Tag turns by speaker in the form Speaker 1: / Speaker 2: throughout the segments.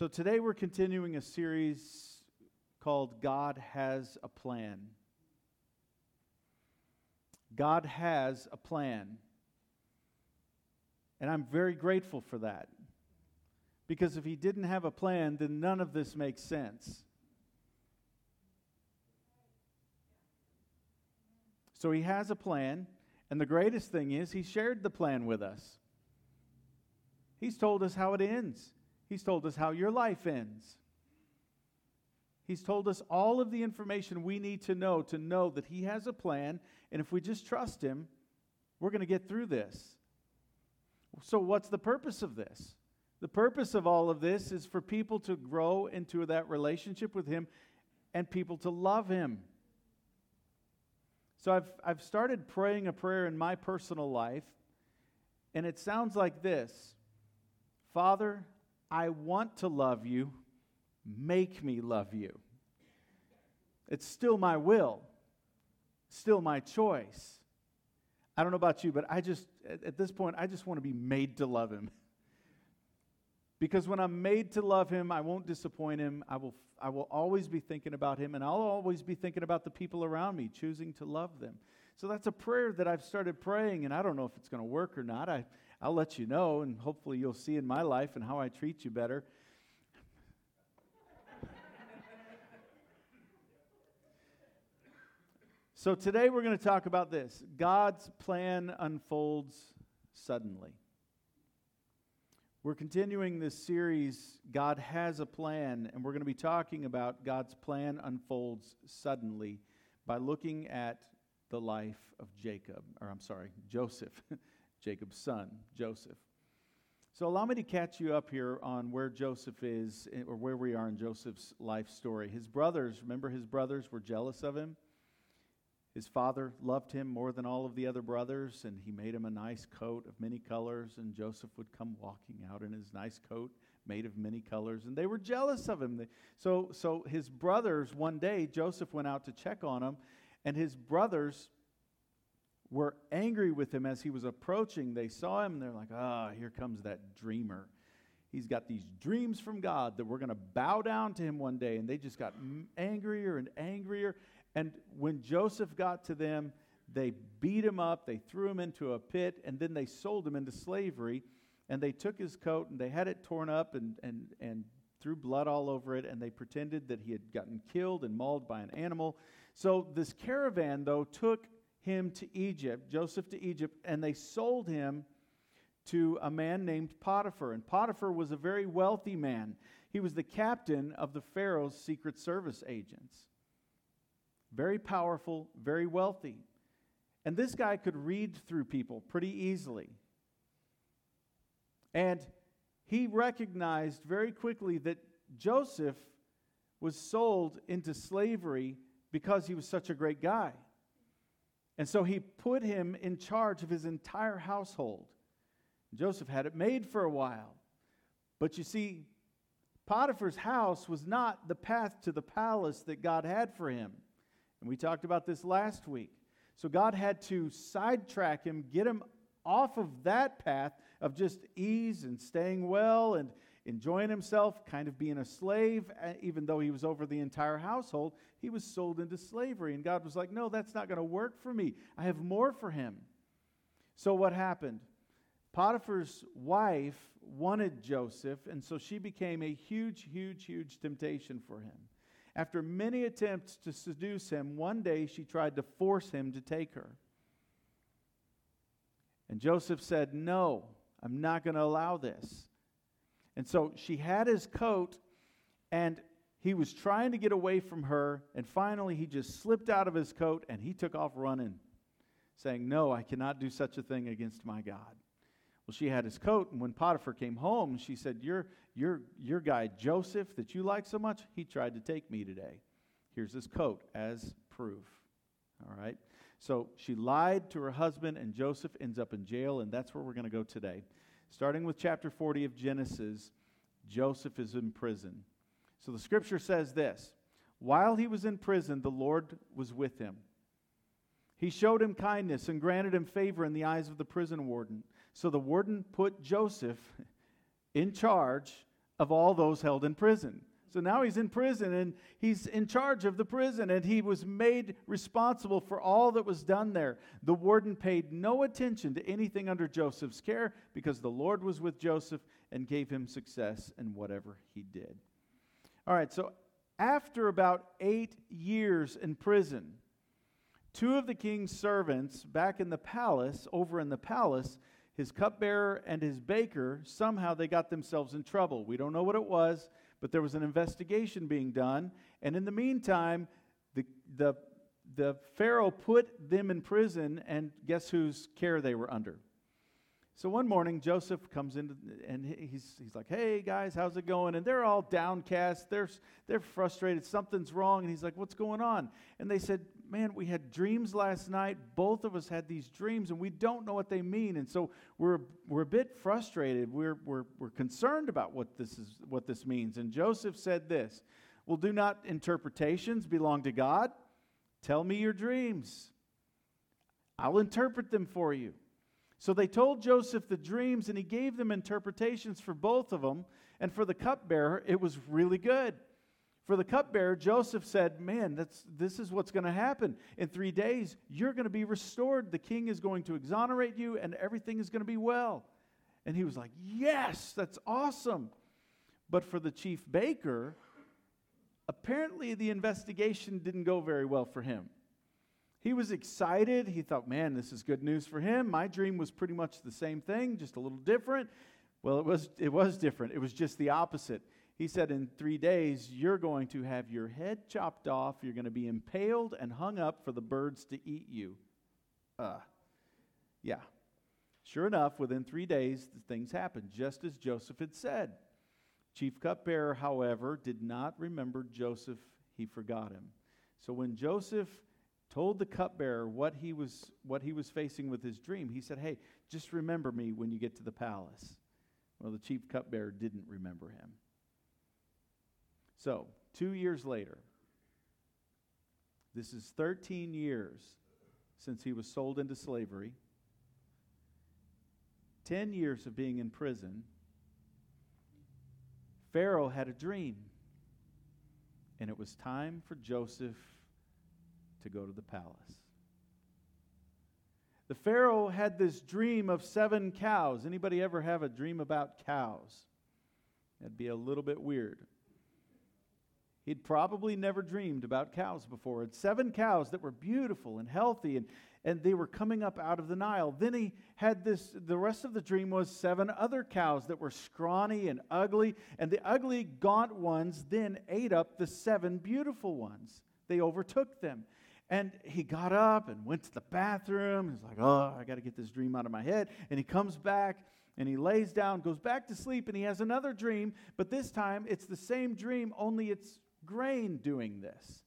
Speaker 1: So today we're continuing a series called God Has a Plan. God has a plan. And I'm very grateful for that. Because if He didn't have a plan, then none of this makes sense. So He has a plan. And the greatest thing is, He shared the plan with us. He's told us how it ends. He's told us how your life ends. He's told us all of the information we need to know to know that He has a plan, and if we just trust Him, we're going to get through this. So, what's the purpose of this? The purpose of all of this is for people to grow into that relationship with Him and people to love Him. So, I've, I've started praying a prayer in my personal life, and it sounds like this Father, I want to love you. Make me love you. It's still my will, still my choice. I don't know about you, but I just, at this point, I just want to be made to love him. because when I'm made to love him, I won't disappoint him. I will, I will always be thinking about him, and I'll always be thinking about the people around me, choosing to love them. So that's a prayer that I've started praying, and I don't know if it's going to work or not. I, I'll let you know, and hopefully you'll see in my life and how I treat you better. so today we're going to talk about this God's plan unfolds suddenly. We're continuing this series, God has a plan, and we're going to be talking about God's plan unfolds suddenly by looking at the life of Jacob, or I'm sorry, Joseph. Jacob's son, Joseph. So allow me to catch you up here on where Joseph is, eh, or where we are in Joseph's life story. His brothers, remember his brothers were jealous of him? His father loved him more than all of the other brothers, and he made him a nice coat of many colors, and Joseph would come walking out in his nice coat made of many colors, and they were jealous of him. So, so his brothers, one day, Joseph went out to check on him, and his brothers were angry with him as he was approaching. They saw him and they're like, ah, oh, here comes that dreamer. He's got these dreams from God that we're going to bow down to him one day. And they just got angrier and angrier. And when Joseph got to them, they beat him up, they threw him into a pit, and then they sold him into slavery. And they took his coat and they had it torn up and, and, and threw blood all over it, and they pretended that he had gotten killed and mauled by an animal. So this caravan, though, took him to Egypt, Joseph to Egypt, and they sold him to a man named Potiphar. And Potiphar was a very wealthy man. He was the captain of the Pharaoh's secret service agents. Very powerful, very wealthy. And this guy could read through people pretty easily. And he recognized very quickly that Joseph was sold into slavery because he was such a great guy. And so he put him in charge of his entire household. Joseph had it made for a while. But you see, Potiphar's house was not the path to the palace that God had for him. And we talked about this last week. So God had to sidetrack him, get him off of that path of just ease and staying well and enjoying himself, kind of being a slave, uh, even though he was over the entire household. He was sold into slavery. And God was like, No, that's not going to work for me. I have more for him. So what happened? Potiphar's wife wanted Joseph, and so she became a huge, huge, huge temptation for him. After many attempts to seduce him, one day she tried to force him to take her. And Joseph said, No, I'm not going to allow this. And so she had his coat, and he was trying to get away from her, and finally he just slipped out of his coat and he took off running, saying, No, I cannot do such a thing against my God. Well, she had his coat, and when Potiphar came home, she said, Your, your, your guy Joseph that you like so much, he tried to take me today. Here's his coat as proof. All right? So she lied to her husband, and Joseph ends up in jail, and that's where we're going to go today. Starting with chapter 40 of Genesis, Joseph is in prison. So the scripture says this While he was in prison, the Lord was with him. He showed him kindness and granted him favor in the eyes of the prison warden. So the warden put Joseph in charge of all those held in prison. So now he's in prison and he's in charge of the prison and he was made responsible for all that was done there. The warden paid no attention to anything under Joseph's care because the Lord was with Joseph and gave him success in whatever he did. All right, so after about eight years in prison, two of the king's servants back in the palace, over in the palace, his cupbearer and his baker, somehow they got themselves in trouble. We don't know what it was but there was an investigation being done. And in the meantime, the, the, the Pharaoh put them in prison, and guess whose care they were under? So one morning, Joseph comes in and he's, he's like, Hey guys, how's it going? And they're all downcast. They're, they're frustrated. Something's wrong. And he's like, What's going on? And they said, Man, we had dreams last night. Both of us had these dreams and we don't know what they mean. And so we're, we're a bit frustrated. We're, we're, we're concerned about what this, is, what this means. And Joseph said this Well, do not interpretations belong to God? Tell me your dreams. I'll interpret them for you. So they told Joseph the dreams, and he gave them interpretations for both of them. And for the cupbearer, it was really good. For the cupbearer, Joseph said, Man, that's, this is what's going to happen. In three days, you're going to be restored. The king is going to exonerate you, and everything is going to be well. And he was like, Yes, that's awesome. But for the chief baker, apparently the investigation didn't go very well for him. He was excited. He thought, man, this is good news for him. My dream was pretty much the same thing, just a little different. Well, it was, it was different. It was just the opposite. He said, in three days, you're going to have your head chopped off. You're going to be impaled and hung up for the birds to eat you. Uh, yeah. Sure enough, within three days, things happened, just as Joseph had said. Chief cupbearer, however, did not remember Joseph. He forgot him. So when Joseph told the cupbearer what he was what he was facing with his dream. He said, "Hey, just remember me when you get to the palace." Well, the chief cupbearer didn't remember him. So, 2 years later, this is 13 years since he was sold into slavery. 10 years of being in prison. Pharaoh had a dream. And it was time for Joseph to go to the palace. The Pharaoh had this dream of seven cows. Anybody ever have a dream about cows? That'd be a little bit weird. He'd probably never dreamed about cows before. It's seven cows that were beautiful and healthy, and, and they were coming up out of the Nile. Then he had this, the rest of the dream was seven other cows that were scrawny and ugly, and the ugly, gaunt ones then ate up the seven beautiful ones. They overtook them. And he got up and went to the bathroom. He's like, oh, I got to get this dream out of my head. And he comes back and he lays down, goes back to sleep, and he has another dream. But this time it's the same dream, only it's grain doing this.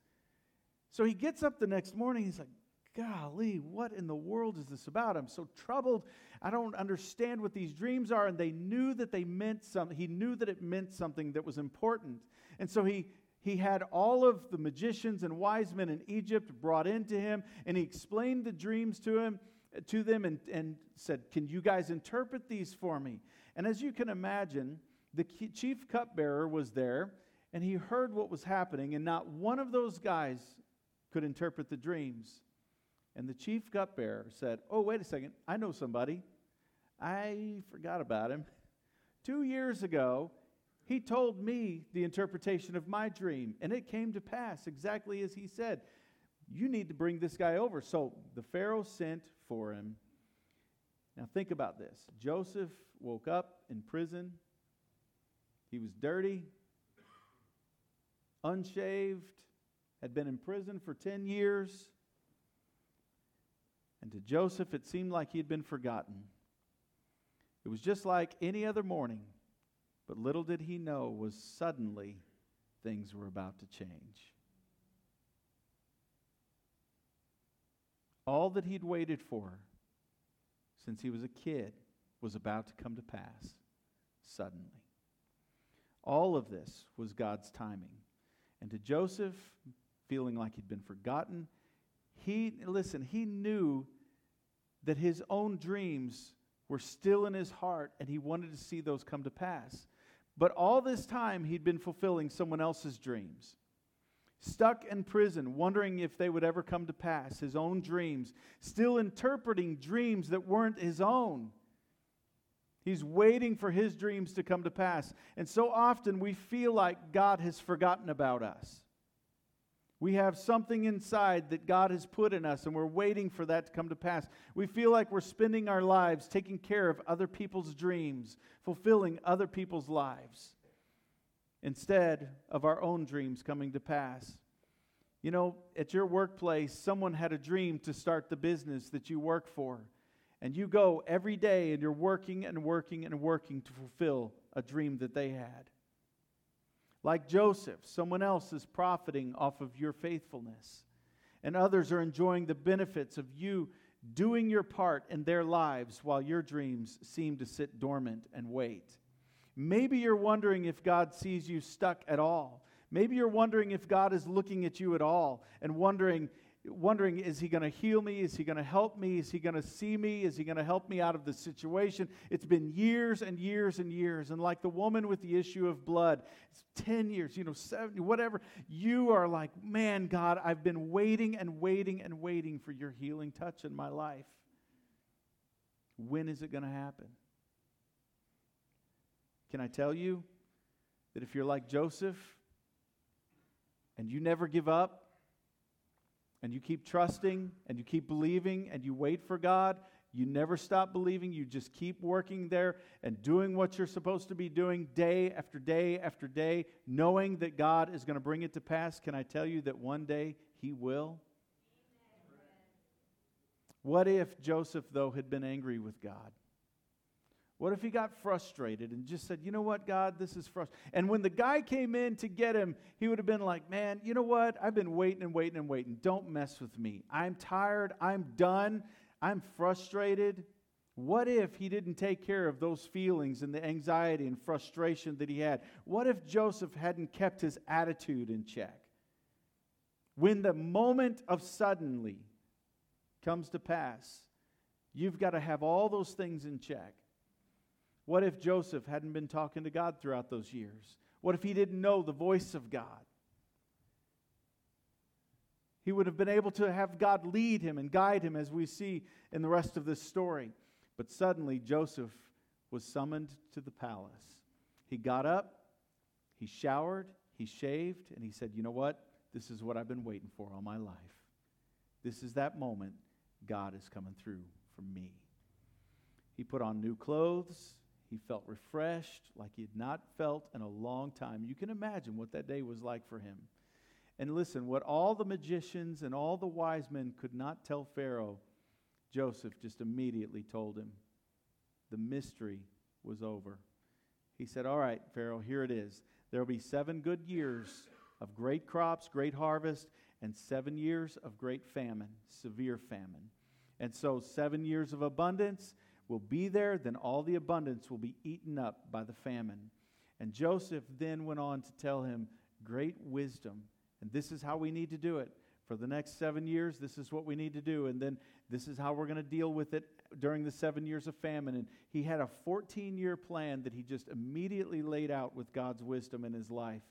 Speaker 1: So he gets up the next morning. He's like, golly, what in the world is this about? I'm so troubled. I don't understand what these dreams are. And they knew that they meant something. He knew that it meant something that was important. And so he he had all of the magicians and wise men in Egypt brought into him, and he explained the dreams to him to them and, and said, Can you guys interpret these for me? And as you can imagine, the chief cupbearer was there, and he heard what was happening, and not one of those guys could interpret the dreams. And the chief cupbearer said, Oh, wait a second, I know somebody. I forgot about him. Two years ago, he told me the interpretation of my dream, and it came to pass exactly as he said. You need to bring this guy over. So the Pharaoh sent for him. Now, think about this Joseph woke up in prison. He was dirty, unshaved, had been in prison for 10 years. And to Joseph, it seemed like he had been forgotten. It was just like any other morning. But little did he know was suddenly things were about to change. All that he'd waited for since he was a kid was about to come to pass suddenly. All of this was God's timing. And to Joseph, feeling like he'd been forgotten, he, listen, he knew that his own dreams were still in his heart and he wanted to see those come to pass. But all this time, he'd been fulfilling someone else's dreams. Stuck in prison, wondering if they would ever come to pass, his own dreams, still interpreting dreams that weren't his own. He's waiting for his dreams to come to pass. And so often we feel like God has forgotten about us. We have something inside that God has put in us, and we're waiting for that to come to pass. We feel like we're spending our lives taking care of other people's dreams, fulfilling other people's lives, instead of our own dreams coming to pass. You know, at your workplace, someone had a dream to start the business that you work for. And you go every day and you're working and working and working to fulfill a dream that they had. Like Joseph, someone else is profiting off of your faithfulness, and others are enjoying the benefits of you doing your part in their lives while your dreams seem to sit dormant and wait. Maybe you're wondering if God sees you stuck at all. Maybe you're wondering if God is looking at you at all and wondering wondering, is he going to heal me? Is he going to help me? Is he going to see me? Is he going to help me out of the situation? It's been years and years and years. And like the woman with the issue of blood, it's 10 years, you know, 70, whatever. You are like, man, God, I've been waiting and waiting and waiting for your healing touch in my life. When is it going to happen? Can I tell you that if you're like Joseph and you never give up, and you keep trusting and you keep believing and you wait for God, you never stop believing. You just keep working there and doing what you're supposed to be doing day after day after day, knowing that God is going to bring it to pass. Can I tell you that one day He will? What if Joseph, though, had been angry with God? What if he got frustrated and just said, You know what, God, this is frustrating? And when the guy came in to get him, he would have been like, Man, you know what? I've been waiting and waiting and waiting. Don't mess with me. I'm tired. I'm done. I'm frustrated. What if he didn't take care of those feelings and the anxiety and frustration that he had? What if Joseph hadn't kept his attitude in check? When the moment of suddenly comes to pass, you've got to have all those things in check. What if Joseph hadn't been talking to God throughout those years? What if he didn't know the voice of God? He would have been able to have God lead him and guide him as we see in the rest of this story. But suddenly, Joseph was summoned to the palace. He got up, he showered, he shaved, and he said, You know what? This is what I've been waiting for all my life. This is that moment God is coming through for me. He put on new clothes. He felt refreshed like he had not felt in a long time. You can imagine what that day was like for him. And listen, what all the magicians and all the wise men could not tell Pharaoh, Joseph just immediately told him. The mystery was over. He said, All right, Pharaoh, here it is. There will be seven good years of great crops, great harvest, and seven years of great famine, severe famine. And so, seven years of abundance will be there, then all the abundance will be eaten up by the famine. And Joseph then went on to tell him great wisdom. And this is how we need to do it. For the next seven years, this is what we need to do. And then this is how we're going to deal with it during the seven years of famine. And he had a 14 year plan that he just immediately laid out with God's wisdom in his life.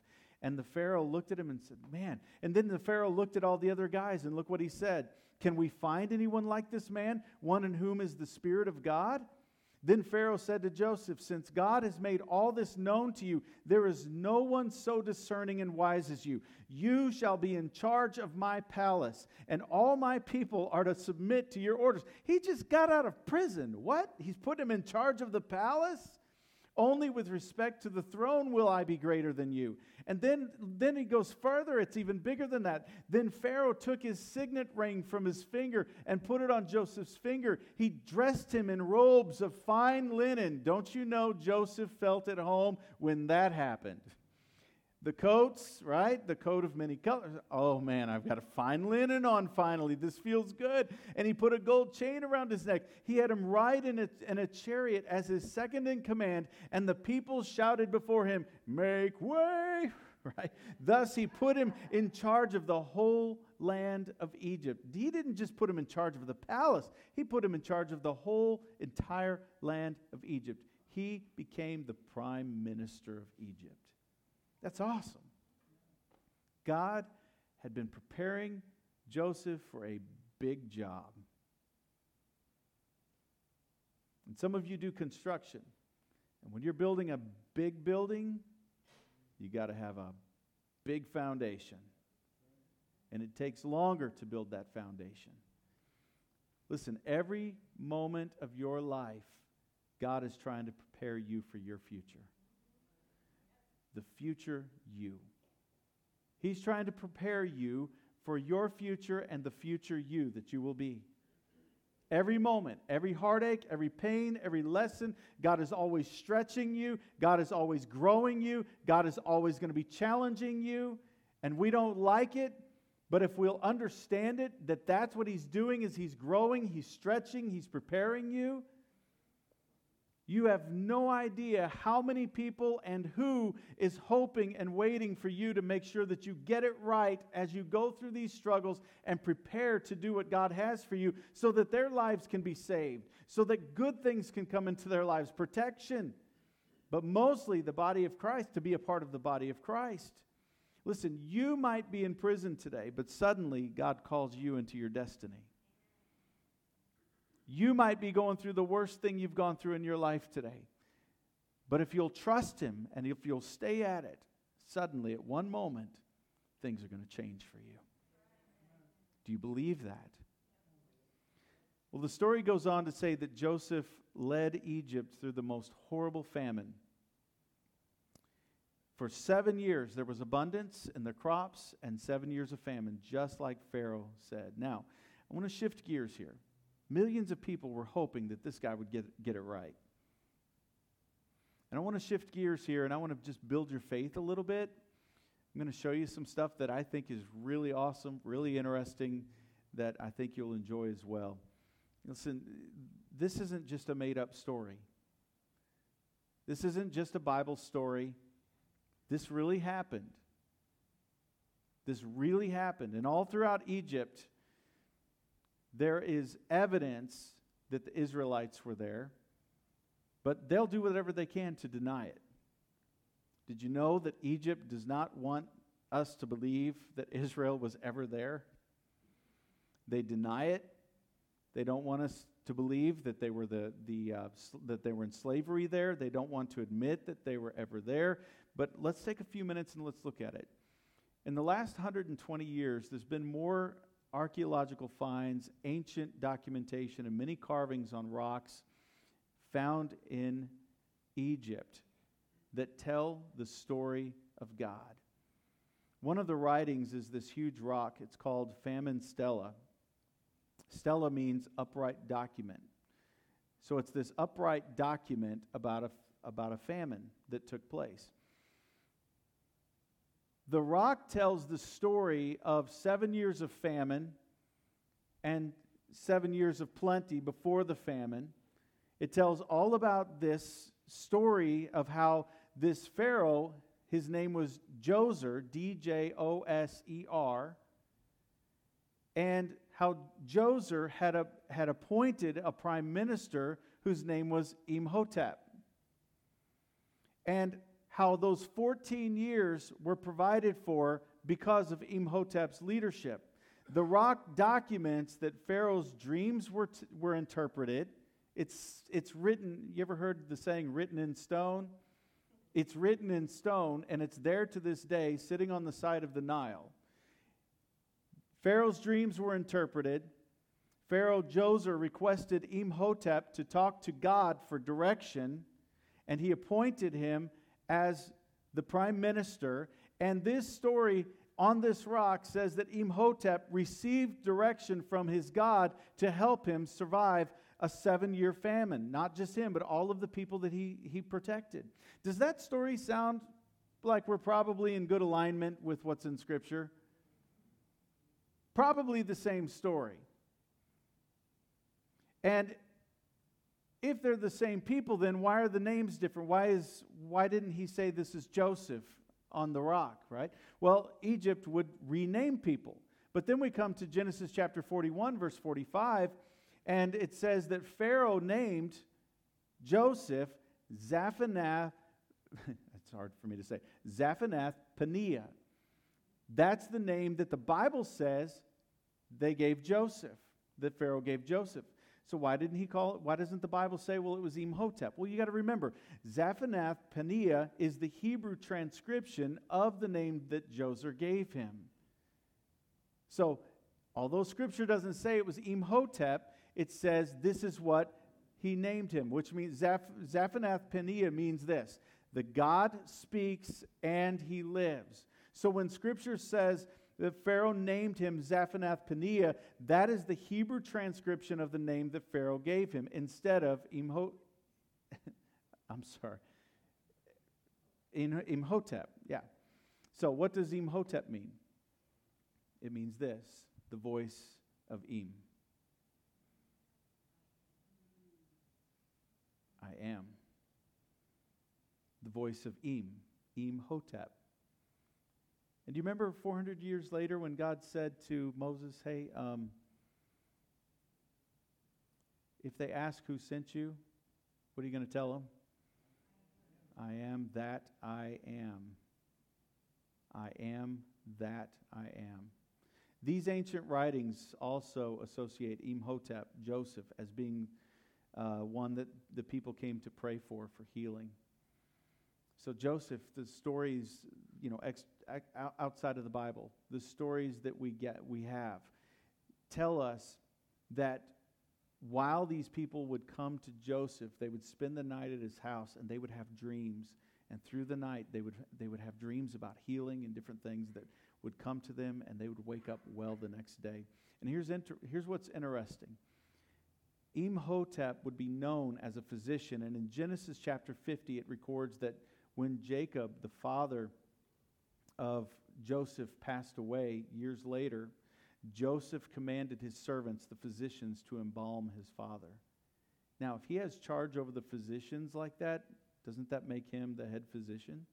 Speaker 1: And the Pharaoh looked at him and said, Man. And then the Pharaoh looked at all the other guys and look what he said. Can we find anyone like this man, one in whom is the Spirit of God? Then Pharaoh said to Joseph, Since God has made all this known to you, there is no one so discerning and wise as you. You shall be in charge of my palace, and all my people are to submit to your orders. He just got out of prison. What? He's put him in charge of the palace? Only with respect to the throne will I be greater than you. And then, then he goes further, it's even bigger than that. Then Pharaoh took his signet ring from his finger and put it on Joseph's finger. He dressed him in robes of fine linen. Don't you know Joseph felt at home when that happened? The coats, right? The coat of many colors. Oh man, I've got a fine linen on finally. This feels good. And he put a gold chain around his neck. He had him ride in a, in a chariot as his second in command, and the people shouted before him, Make way! Right? Thus he put him in charge of the whole land of Egypt. He didn't just put him in charge of the palace, he put him in charge of the whole entire land of Egypt. he became the prime minister of Egypt. That's awesome. God had been preparing Joseph for a big job. And some of you do construction. And when you're building a big building, you got to have a big foundation. And it takes longer to build that foundation. Listen, every moment of your life, God is trying to prepare you for your future. The future you. He's trying to prepare you for your future and the future you that you will be. Every moment, every heartache, every pain, every lesson, God is always stretching you. God is always growing you. God is always going to be challenging you. And we don't like it, but if we'll understand it, that that's what He's doing is He's growing, He's stretching, He's preparing you, you have no idea how many people and who is hoping and waiting for you to make sure that you get it right as you go through these struggles and prepare to do what God has for you so that their lives can be saved, so that good things can come into their lives, protection. But mostly the body of Christ, to be a part of the body of Christ. Listen, you might be in prison today, but suddenly God calls you into your destiny. You might be going through the worst thing you've gone through in your life today. But if you'll trust Him and if you'll stay at it, suddenly at one moment, things are going to change for you. Do you believe that? Well, the story goes on to say that Joseph led Egypt through the most horrible famine. For seven years, there was abundance in the crops and seven years of famine, just like Pharaoh said. Now, I want to shift gears here. Millions of people were hoping that this guy would get, get it right. And I want to shift gears here and I want to just build your faith a little bit. I'm going to show you some stuff that I think is really awesome, really interesting, that I think you'll enjoy as well. Listen, this isn't just a made up story. This isn't just a Bible story. This really happened. This really happened. And all throughout Egypt, there is evidence that the Israelites were there, but they'll do whatever they can to deny it. Did you know that Egypt does not want us to believe that Israel was ever there? They deny it. They don't want us to believe that they were the, the uh, that they were in slavery there. They don't want to admit that they were ever there. But let's take a few minutes and let's look at it. In the last 120 years, there's been more archaeological finds, ancient documentation, and many carvings on rocks found in Egypt that tell the story of God. One of the writings is this huge rock. It's called Famine Stela. Stela means upright document. So it's this upright document about a, about a famine that took place. The rock tells the story of seven years of famine and seven years of plenty before the famine. It tells all about this story of how this Pharaoh, his name was Djoser, D J O S E R, and how Djoser had, a, had appointed a prime minister whose name was Imhotep. And how those 14 years were provided for because of Imhotep's leadership. The rock documents that Pharaoh's dreams were, t- were interpreted. It's, it's written, you ever heard the saying written in stone? It's written in stone, and it's there to this day, sitting on the side of the Nile. Pharaoh's dreams were interpreted. Pharaoh Djoser requested Imhotep to talk to God for direction, and he appointed him as the prime minister. And this story on this rock says that Imhotep received direction from his God to help him survive a seven year famine. Not just him, but all of the people that he, he protected. Does that story sound like we're probably in good alignment with what's in Scripture? Probably the same story. And if they're the same people, then why are the names different? Why, is, why didn't he say this is Joseph on the rock, right? Well, Egypt would rename people. But then we come to Genesis chapter 41, verse 45, and it says that Pharaoh named Joseph Zaphanath, it's hard for me to say, Zaphanath Paneah. That's the name that the Bible says they gave Joseph, that Pharaoh gave Joseph. So why didn't he call it? Why doesn't the Bible say, well, it was Imhotep? Well, you got to remember, Zaphanath Paneah is the Hebrew transcription of the name that Djoser gave him. So, although Scripture doesn't say it was Imhotep, it says this is what he named him, which means Zaph- Paneah means this: the God speaks and he lives. So when Scripture says that Pharaoh named him Zaphanath Paneah, that is the Hebrew transcription of the name that Pharaoh gave him instead of Imhotep. I'm sorry. Imhotep, yeah. So what does Imhotep mean? It means this the voice of Im. I am. The voice of Im, Imhotep. And do you remember 400 years later when God said to Moses, Hey, um, if they ask who sent you, what are you going to tell them? I am that I am. I am that I am. These ancient writings also associate Imhotep, Joseph, as being uh, one that the people came to pray for for healing. So Joseph, the stories, you know, ex, outside of the Bible, the stories that we get, we have, tell us that while these people would come to Joseph, they would spend the night at his house and they would have dreams. And through the night, they would, they would have dreams about healing and different things that would come to them, and they would wake up well the next day. And here's, inter- here's what's interesting Imhotep would be known as a physician, and in Genesis chapter 50, it records that when Jacob, the father of Joseph, passed away years later, Joseph commanded his servants, the physicians, to embalm his father. Now, if he has charge over the physicians like that, doesn't that make him the head physician?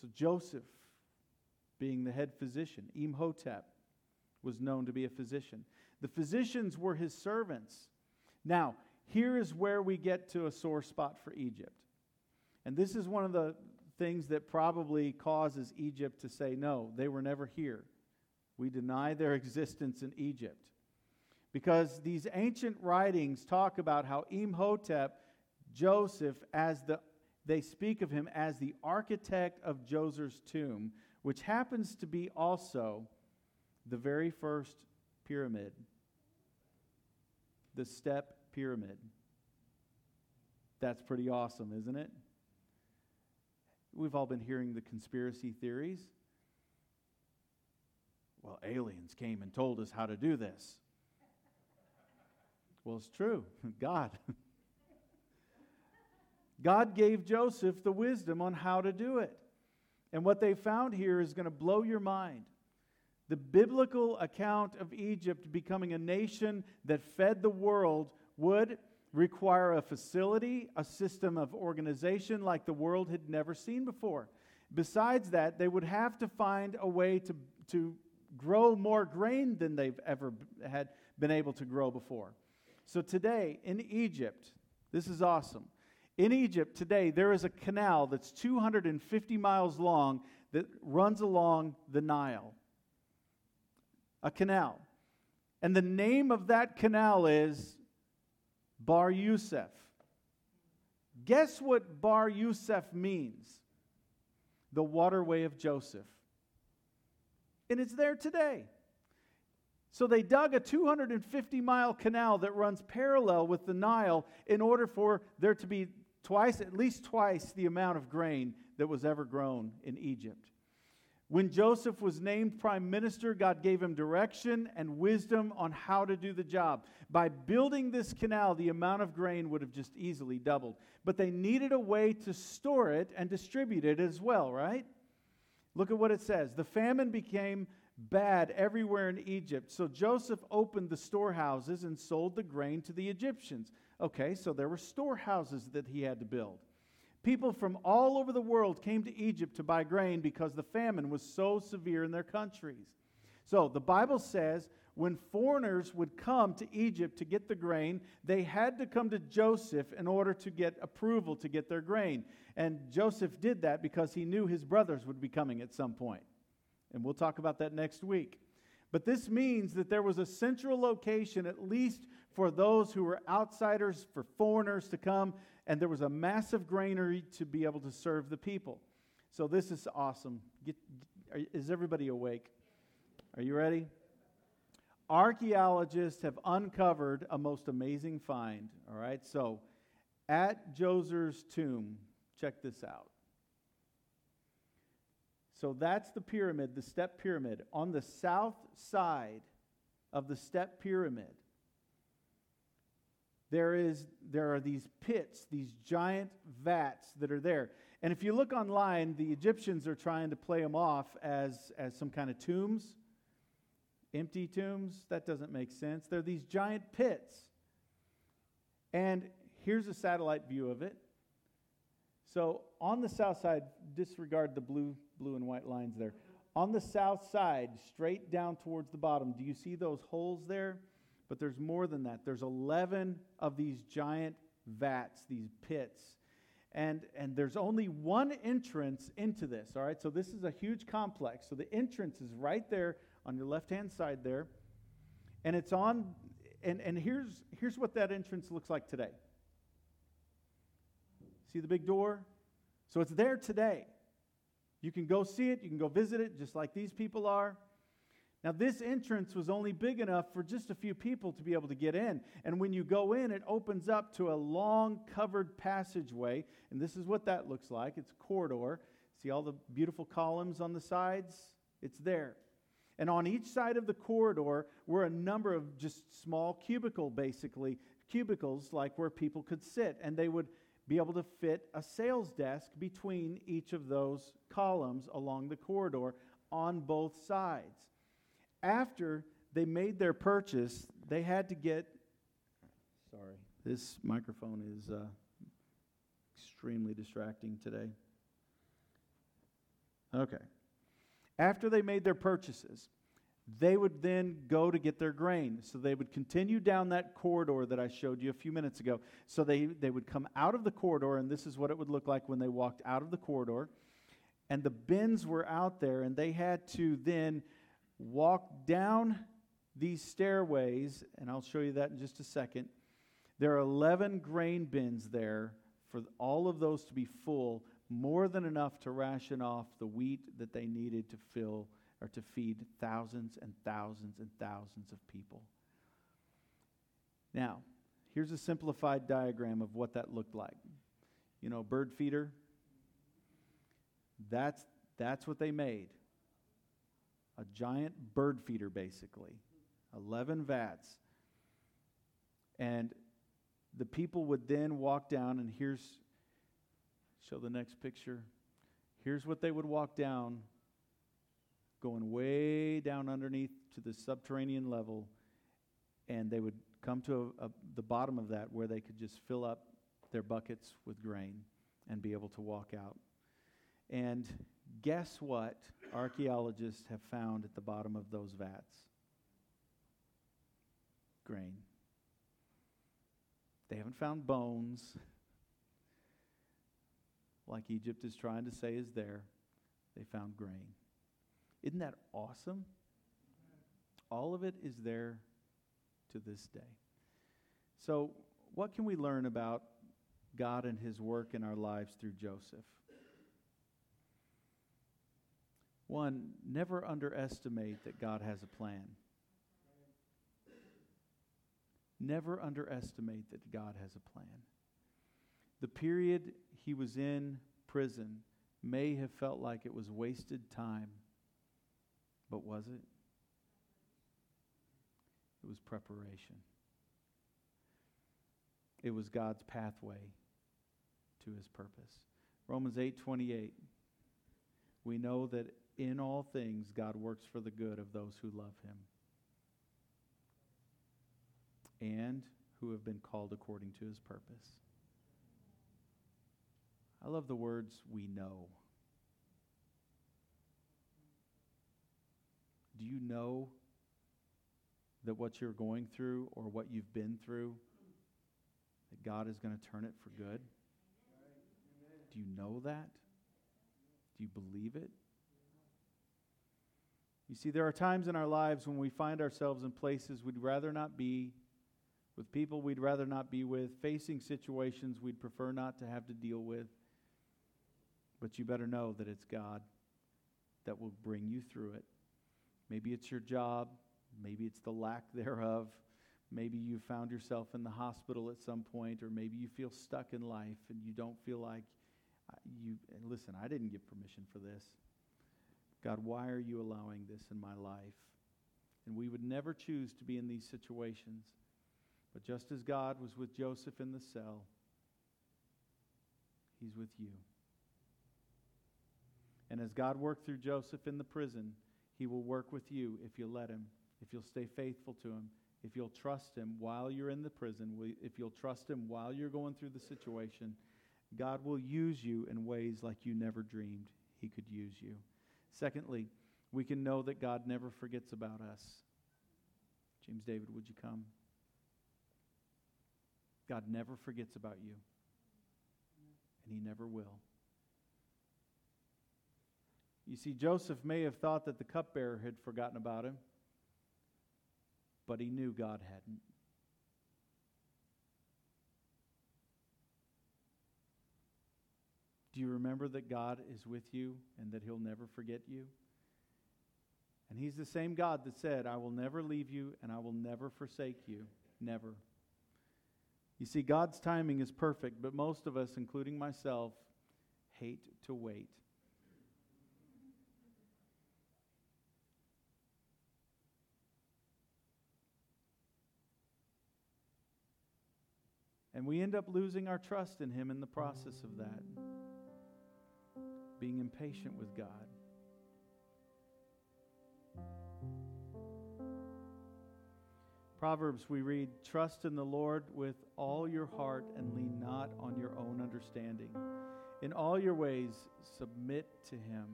Speaker 1: So, Joseph, being the head physician, Imhotep, was known to be a physician. The physicians were his servants. Now, here is where we get to a sore spot for Egypt. And this is one of the things that probably causes Egypt to say, no, they were never here. We deny their existence in Egypt. Because these ancient writings talk about how Imhotep, Joseph, as the they speak of him as the architect of Joseph's tomb, which happens to be also the very first pyramid, the step pyramid. That's pretty awesome, isn't it? We've all been hearing the conspiracy theories. Well, aliens came and told us how to do this. Well, it's true. God. God gave Joseph the wisdom on how to do it. And what they found here is going to blow your mind. The biblical account of Egypt becoming a nation that fed the world would require a facility, a system of organization like the world had never seen before. Besides that, they would have to find a way to, to grow more grain than they've ever had been able to grow before. So today in Egypt, this is awesome. In Egypt today, there is a canal that's 250 miles long that runs along the Nile a canal. And the name of that canal is Bar Yusuf. Guess what Bar Yusuf means? The waterway of Joseph. And it's there today. So they dug a 250 mile canal that runs parallel with the Nile in order for there to be twice, at least twice, the amount of grain that was ever grown in Egypt. When Joseph was named prime minister, God gave him direction and wisdom on how to do the job. By building this canal, the amount of grain would have just easily doubled. But they needed a way to store it and distribute it as well, right? Look at what it says. The famine became bad everywhere in Egypt. So Joseph opened the storehouses and sold the grain to the Egyptians. Okay, so there were storehouses that he had to build. People from all over the world came to Egypt to buy grain because the famine was so severe in their countries. So the Bible says when foreigners would come to Egypt to get the grain, they had to come to Joseph in order to get approval to get their grain. And Joseph did that because he knew his brothers would be coming at some point. And we'll talk about that next week. But this means that there was a central location, at least for those who were outsiders, for foreigners to come, and there was a massive granary to be able to serve the people. So this is awesome. Get, is everybody awake? Are you ready? Archaeologists have uncovered a most amazing find. All right, so at Djoser's tomb, check this out. So that's the pyramid, the step pyramid. On the south side of the step pyramid, there, is, there are these pits, these giant vats that are there. And if you look online, the Egyptians are trying to play them off as, as some kind of tombs, empty tombs. That doesn't make sense. They're these giant pits. And here's a satellite view of it. So on the south side, disregard the blue, blue and white lines there. On the south side, straight down towards the bottom, do you see those holes there? But there's more than that. There's 11 of these giant vats, these pits. And, and there's only one entrance into this, all right? So this is a huge complex. So the entrance is right there on your left hand side there. And it's on, and, and here's, here's what that entrance looks like today. See the big door? So it's there today. You can go see it, you can go visit it, just like these people are. Now, this entrance was only big enough for just a few people to be able to get in. And when you go in, it opens up to a long covered passageway. And this is what that looks like it's a corridor. See all the beautiful columns on the sides? It's there. And on each side of the corridor were a number of just small cubicle, basically, cubicles like where people could sit. And they would be able to fit a sales desk between each of those columns along the corridor on both sides after they made their purchase, they had to get. Sorry, this microphone is uh, extremely distracting today. Okay. After they made their purchases, they would then go to get their grain. So they would continue down that corridor that I showed you a few minutes ago. So they, they would come out of the corridor, and this is what it would look like when they walked out of the corridor. And the bins were out there, and they had to then walk down these stairways, and I'll show you that in just a second. There are 11 grain bins there for all of those to be full, more than enough to ration off the wheat that they needed to fill or to feed thousands and thousands and thousands of people. Now, here's a simplified diagram of what that looked like. You know, bird feeder. That's that's what they made a giant bird feeder, basically, 11 vats. And the people would then walk down, and here's, show the next picture. Here's what they would walk down, going way down underneath to the subterranean level, and they would come to a, a, the bottom of that where they could just fill up their buckets with grain and be able to walk out. And guess what archaeologists have found at the bottom of those vats? Grain. They haven't found bones like Egypt is trying to say is there. They found grain. Isn't that awesome? All of it is there to this day. So, what can we learn about God and His work in our lives through Joseph? One, never underestimate that God has a plan. Never underestimate that God has a plan. The period he was in prison may have felt like it was wasted time, but was it? It was preparation. It was God's pathway to his purpose. Romans 8:28. We know that in all things, God works for the good of those who love him and who have been called according to his purpose. I love the words we know. Do you know that what you're going through or what you've been through, that God is going to turn it for good? Do you know that? Do you believe it? You see, there are times in our lives when we find ourselves in places we'd rather not be, with people we'd rather not be with, facing situations we'd prefer not to have to deal with. But you better know that it's God that will bring you through it. Maybe it's your job, maybe it's the lack thereof. Maybe you found yourself in the hospital at some point, or maybe you feel stuck in life and you don't feel like uh, you. Listen, I didn't give permission for this. God, why are you allowing this in my life? And we would never choose to be in these situations. But just as God was with Joseph in the cell, He's with you. And as God worked through Joseph in the prison, He will work with you if you let Him, if you'll stay faithful to Him, if you'll trust Him while you're in the prison, if you'll trust Him while you're going through the situation. God will use you in ways like you never dreamed He could use you. Secondly, we can know that God never forgets about us. James David, would you come? God never forgets about you, and He never will. You see, Joseph may have thought that the cupbearer had forgotten about him, but he knew God hadn't. Do you remember that God is with you and that He'll never forget you? And He's the same God that said, I will never leave you and I will never forsake you. Never. You see, God's timing is perfect, but most of us, including myself, hate to wait. And we end up losing our trust in Him in the process of that being impatient with God. Proverbs, we read, Trust in the Lord with all your heart and lean not on your own understanding. In all your ways, submit to Him.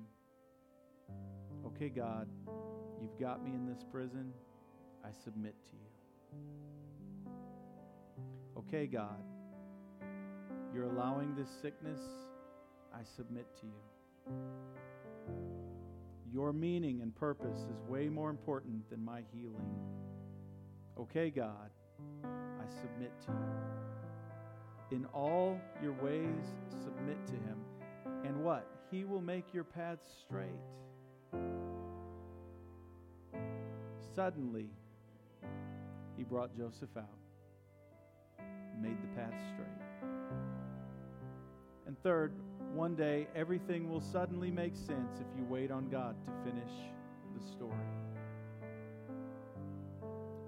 Speaker 1: Okay, God, you've got me in this prison. I submit to you. Okay, God, you're allowing this sickness. I submit to you. Your meaning and purpose is way more important than my healing. Okay, God, I submit to you. In all your ways, submit to Him. And what? He will make your paths straight. Suddenly, He brought Joseph out, made the path straight. And third, one day everything will suddenly make sense if you wait on God to finish the story.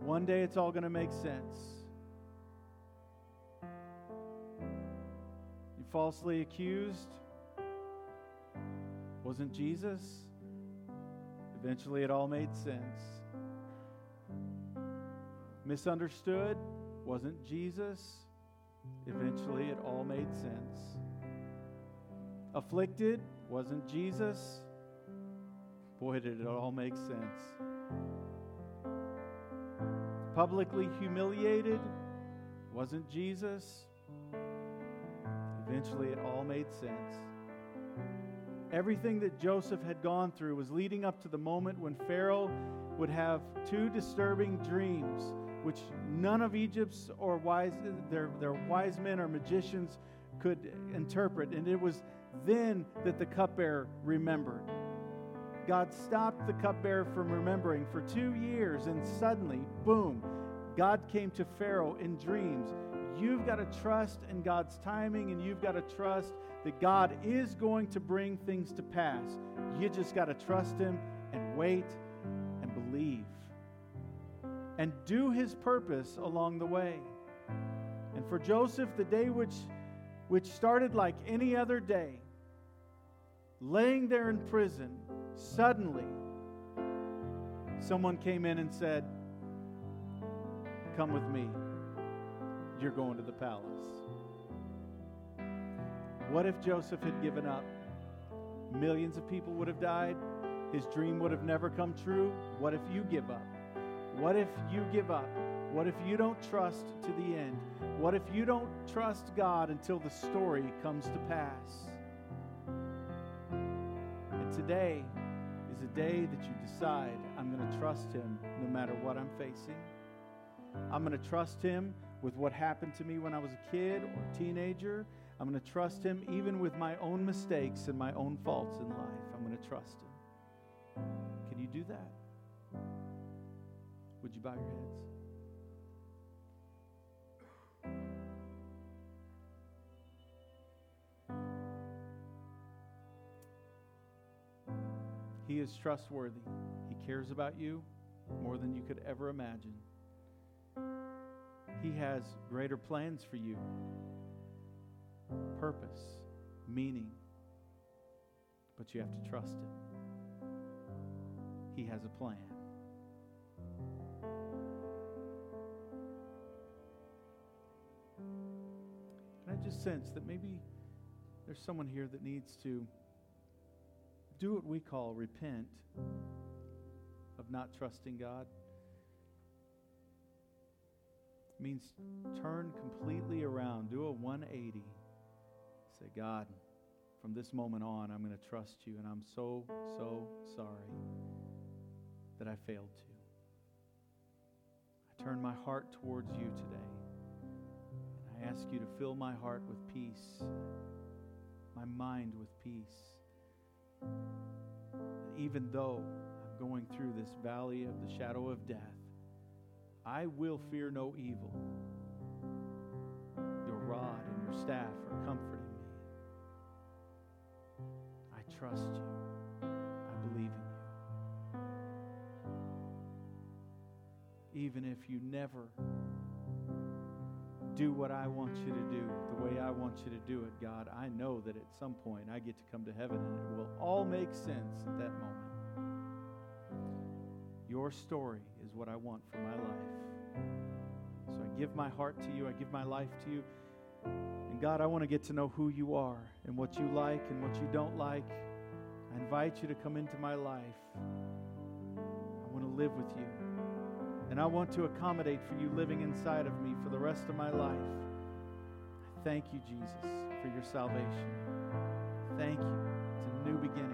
Speaker 1: One day it's all going to make sense. You falsely accused wasn't Jesus. Eventually it all made sense. Misunderstood wasn't Jesus. Eventually it all made sense afflicted wasn't Jesus. Boy, did it all make sense. Publicly humiliated wasn't Jesus. Eventually, it all made sense. Everything that Joseph had gone through was leading up to the moment when Pharaoh would have two disturbing dreams, which none of Egypt's or wise their, their wise men or magicians could interpret. And it was then that the cupbearer remembered. God stopped the cupbearer from remembering for two years, and suddenly, boom, God came to Pharaoh in dreams. You've got to trust in God's timing, and you've got to trust that God is going to bring things to pass. You just got to trust Him and wait and believe and do His purpose along the way. And for Joseph, the day which, which started like any other day, laying there in prison, suddenly someone came in and said, Come with me. You're going to the palace. What if Joseph had given up? Millions of people would have died. His dream would have never come true. What if you give up? What if you give up? What if you don't trust to the end? What if you don't trust God until the story comes to pass? Today is a day that you decide I'm going to trust Him no matter what I'm facing. I'm going to trust Him with what happened to me when I was a kid or a teenager. I'm going to trust Him even with my own mistakes and my own faults in life. I'm going to trust Him. Can you do that? Would you bow your heads? He is trustworthy. He cares about you more than you could ever imagine. He has greater plans for you purpose, meaning. But you have to trust Him. He has a plan. And I just sense that maybe there's someone here that needs to do what we call repent of not trusting God. It means turn completely around, do a 180. Say, God, from this moment on, I'm going to trust you, and I'm so, so sorry that I failed to. I turn my heart towards you today. And I ask you to fill my heart with peace, my mind with peace. Even though I'm going through this valley of the shadow of death, I will fear no evil. Your rod and your staff are comforting me. I trust you. I believe in you. Even if you never do what I want you to do, the way I want you to do it, God, I know that at some point I get to come to heaven and it will all make sense at that moment. Your story is what I want for my life. So I give my heart to you, I give my life to you. And God, I want to get to know who you are and what you like and what you don't like. I invite you to come into my life. I want to live with you. And I want to accommodate for you living inside of me for the rest of my life. Thank you, Jesus, for your salvation. Thank you. It's a new beginning.